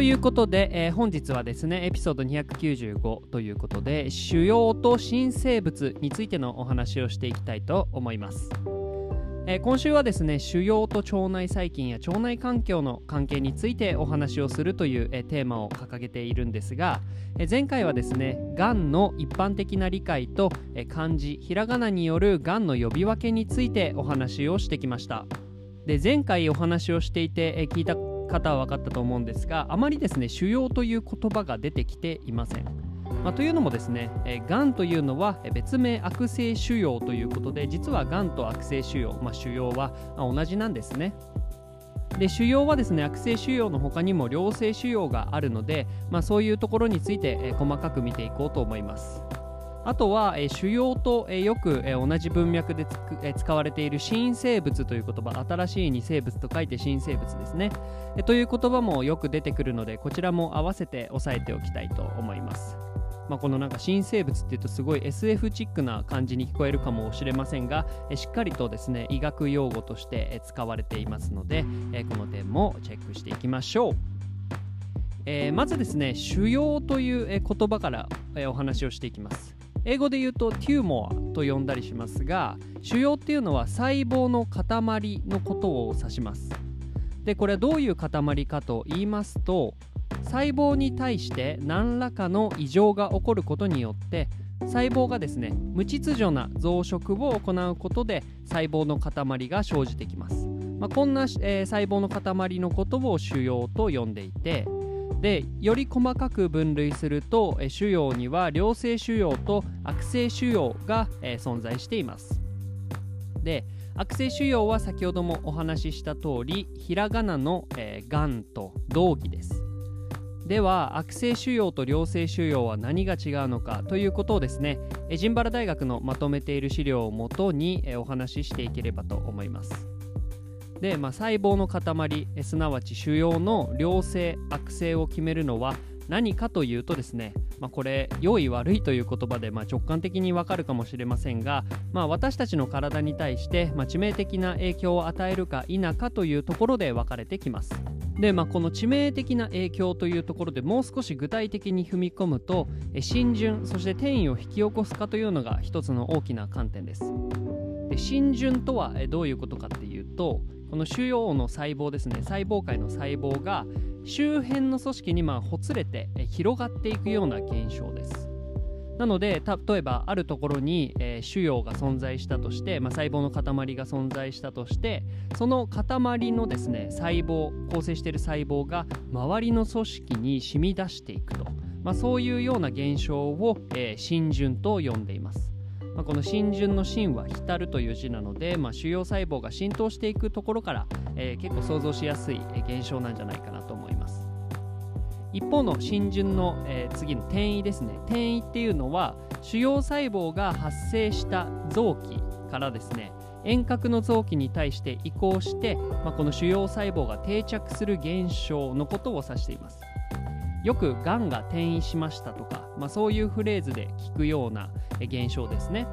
ということで、えー、本日はですねエピソード295ということで腫瘍と新生物についてのお話をしていきたいと思います、えー、今週はですね腫瘍と腸内細菌や腸内環境の関係についてお話をするという、えー、テーマを掲げているんですが、え前回はですねがんの一般的な理解と、え漢字ひらがなによるがんの呼び分けについてお話をしてきました。で前回お話をしていて、え聞いた方は分かったと思うんですがあまりですね腫瘍という言葉が出てきていません。まあ、というのもですね、えー、がんというのは別名悪性腫瘍ということで実はがんと悪性腫瘍、まあ、腫瘍は同じなんですね。で腫瘍はですね悪性腫瘍の他にも良性腫瘍があるので、まあ、そういうところについて、えー、細かく見ていこうと思います。あとは、えー、腫瘍と、えー、よく、えー、同じ文脈でつくえー、使われている新生物という言葉新しいに生物と書いて新生物ですね、えー、という言葉もよく出てくるのでこちらも合わせて押さえておきたいと思います、まあ、このなんか新生物っていうとすごい SF チックな感じに聞こえるかもしれませんが、えー、しっかりとですね医学用語として、えー、使われていますので、えー、この点もチェックしていきましょう。えー、まずですね、腫瘍という言葉から、えー、お話をしていきます。英語で言うとテューモアと呼んだりしますが腫瘍っていうのは細胞の塊のことを指します。でこれはどういう塊かと言いますと細胞に対して何らかの異常が起こることによって細胞がですね無秩序な増殖を行うことで細胞の塊が生じてきます、まあ、こんな、えー、細胞の塊のことを腫瘍と呼んでいてでより細かく分類すると腫瘍には良性腫瘍と悪性腫瘍が、え、存在しています。で悪性腫瘍は先ほどもお話しした通りひらがなの、え、がんと同義です。では悪性腫瘍と良性腫瘍は何が違うのかということをですねエジンバラ大学のまとめている資料をもとにお話ししていければと思います。で、まあ、細胞の塊すなわち腫瘍の良性悪性を決めるのは何かというとですね、まあ、これ良い悪いという言葉でま直感的にわかるかもしれませんが、まあ、私たちの体に対してま致命的な影響を与えるか否かというところで分かれてきます。で、まあ、この致命的な影響というところでもう少し具体的に踏み込むと浸潤そして転移を引き起こすかというのが一つの大きな観点です。で浸潤とはどういうことかっていうとこの腫瘍の細胞ですね。細胞界の細胞が周辺の組織にまあほつれて広がっていくような現象です。なので例えばあるところに、腫瘍が存在したとして、まあ、細胞の塊が存在したとしてその塊のですね細胞構成している細胞が周りの組織に染み出していくと、まあ、そういうような現象を、えー、浸潤と呼んでいます。まあ、この浸潤の芯は浸るという字なので、まあ、腫瘍細胞が浸透していくところから、えー、結構想像しやすい現象なんじゃないかなと思います。一方の浸潤の、えー、次の転移ですね。転移っていうのは腫瘍細胞が発生した臓器からですね遠隔の臓器に対して移行して、まあ、この腫瘍細胞が定着する現象のことを指しています。よくがんが転移しましたとか、まあ、そういうフレーズで聞くような現象ですね。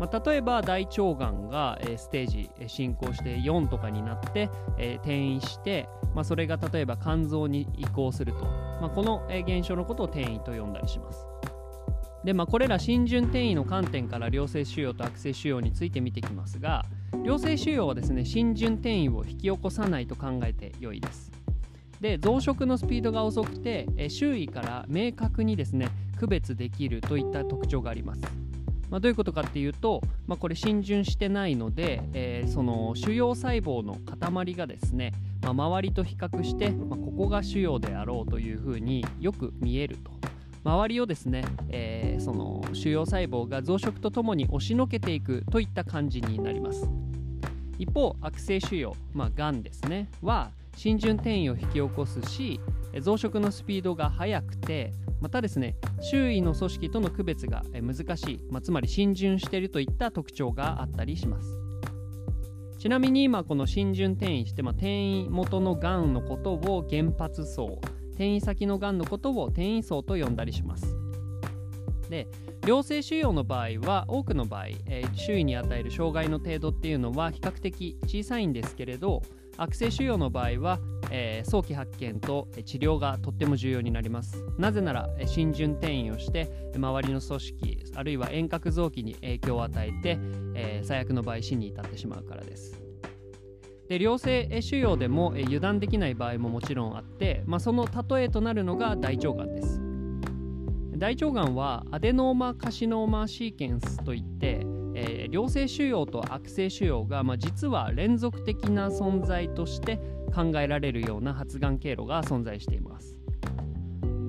まあ、例えば大腸がんが、えステージ進行して4とかになって、え転移して、まあ、それが例えば肝臓に移行すると、まあ、この、え現象のことを転移と呼んだりします。でまあ、これら浸潤転移の観点から良性腫瘍と悪性腫瘍について見てきますが良性腫瘍はですね浸潤転移を引き起こさないと考えて良いです。で増殖のスピードが遅くて、え周囲から明確にですね区別できるといった特徴があります。まあ、どういうことかっていうと、まあ、これ浸潤してないので、えー、その腫瘍細胞の塊がですね、まあ、周りと比較して、ま、ここが腫瘍であろうというふうによく見えると。周りをですね、えー、その腫瘍細胞が増殖とともに押しのけていくといった感じになります。一方悪性腫瘍、まあ、がんですねは浸潤転移を引き起こすし増殖のスピードが速くてまたですね周囲の組織との区別が難しい、まあ、つまり浸潤しているといった特徴があったりします。ちなみに今この浸潤転移して、まあ、転移元のがんのことを原発層転移先のがんのことを転移層と呼んだりします。で良性腫瘍の場合は多くの場合、えー、周囲に与える障害の程度っていうのは比較的小さいんですけれど悪性腫瘍の場合は、えー、早期発見と治療がとっても重要になります。なぜなら浸潤転移をして周りの組織あるいは遠隔臓器に影響を与えて、えー、最悪の場合死に至ってしまうからです。で良性腫瘍でも油断できない場合ももちろんあって、まあ、その例えとなるのが大腸がんです。大腸がんはアデノーマカシノーマシーケンスといってえー、良性腫瘍と悪性腫瘍が、まあ、実は連続的な存在として考えられるような発がん経路が存在しています。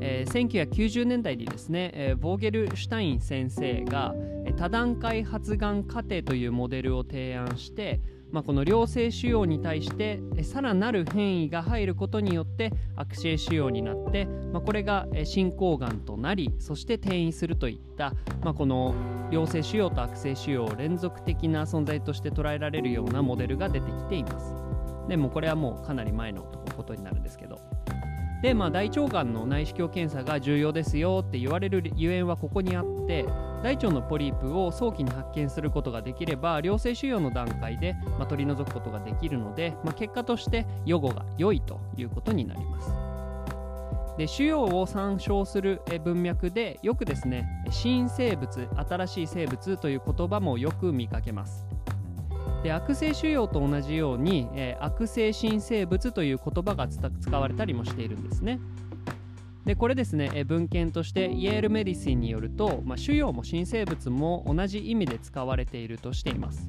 えー、1990年代にですね、えー、ボーゲルシュタイン先生が多段階発がん過程というモデルを提案してまあ、この良性腫瘍に対してさらなる変異が入ることによって悪性腫瘍になって、まあ、これが進行がんとなりそして転移するといった、まあ、この良性腫瘍と悪性腫瘍を連続的な存在として捉えられるようなモデルが出てきています。でもこれはもうかなり前のことになるんですけど。で、まあ、大腸がんの内視鏡検査が重要ですよって言われるゆえんはここにあって大腸のポリープを早期に発見することができれば良性腫瘍の段階で、まあ、取り除くことができるので、まあ、結果として予後が良いということになります。で腫瘍を参照する文脈でよくですね新生物新しい生物という言葉もよく見かけます。で悪性腫瘍と同じように、えー、悪性新生物という言葉が使われたりもしているんですね。でこれですね、え文献としてイェールメディシンによると、まあ、腫瘍も新生物も同じ意味で使われているとしています。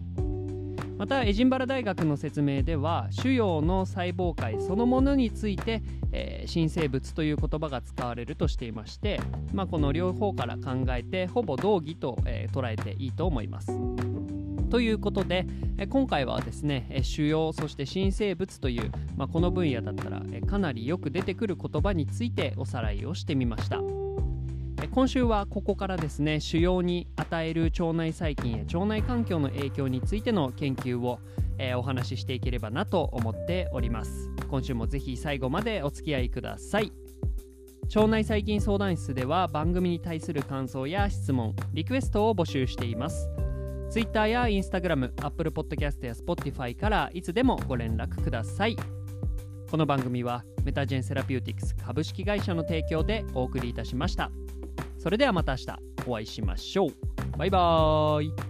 またエジンバラ大学の説明では腫瘍の細胞界そのものについて、えー、新生物という言葉が使われるとしていまして、まあ、この両方から考えてほぼ同義と、えー、捉えていいと思います。ということで今回はですね腫瘍そして新生物という、まあ、この分野だったらかなりよく出てくる言葉についておさらいをしてみました。今週はここからですね腫瘍に与える腸内細菌や腸内環境の影響についての研究を、お話ししていければなと思っております。今週もぜひ最後までお付き合いください。腸内細菌相談室では番組に対する感想や質問リクエストを募集しています。Twitter や Instagram、Apple Podcast や Spotify からいつでもご連絡ください。この番組はメタジェンセラピューティクス株式会社の提供でお送りいたしました。それではまた明日お会いしましょう。バイバーイ。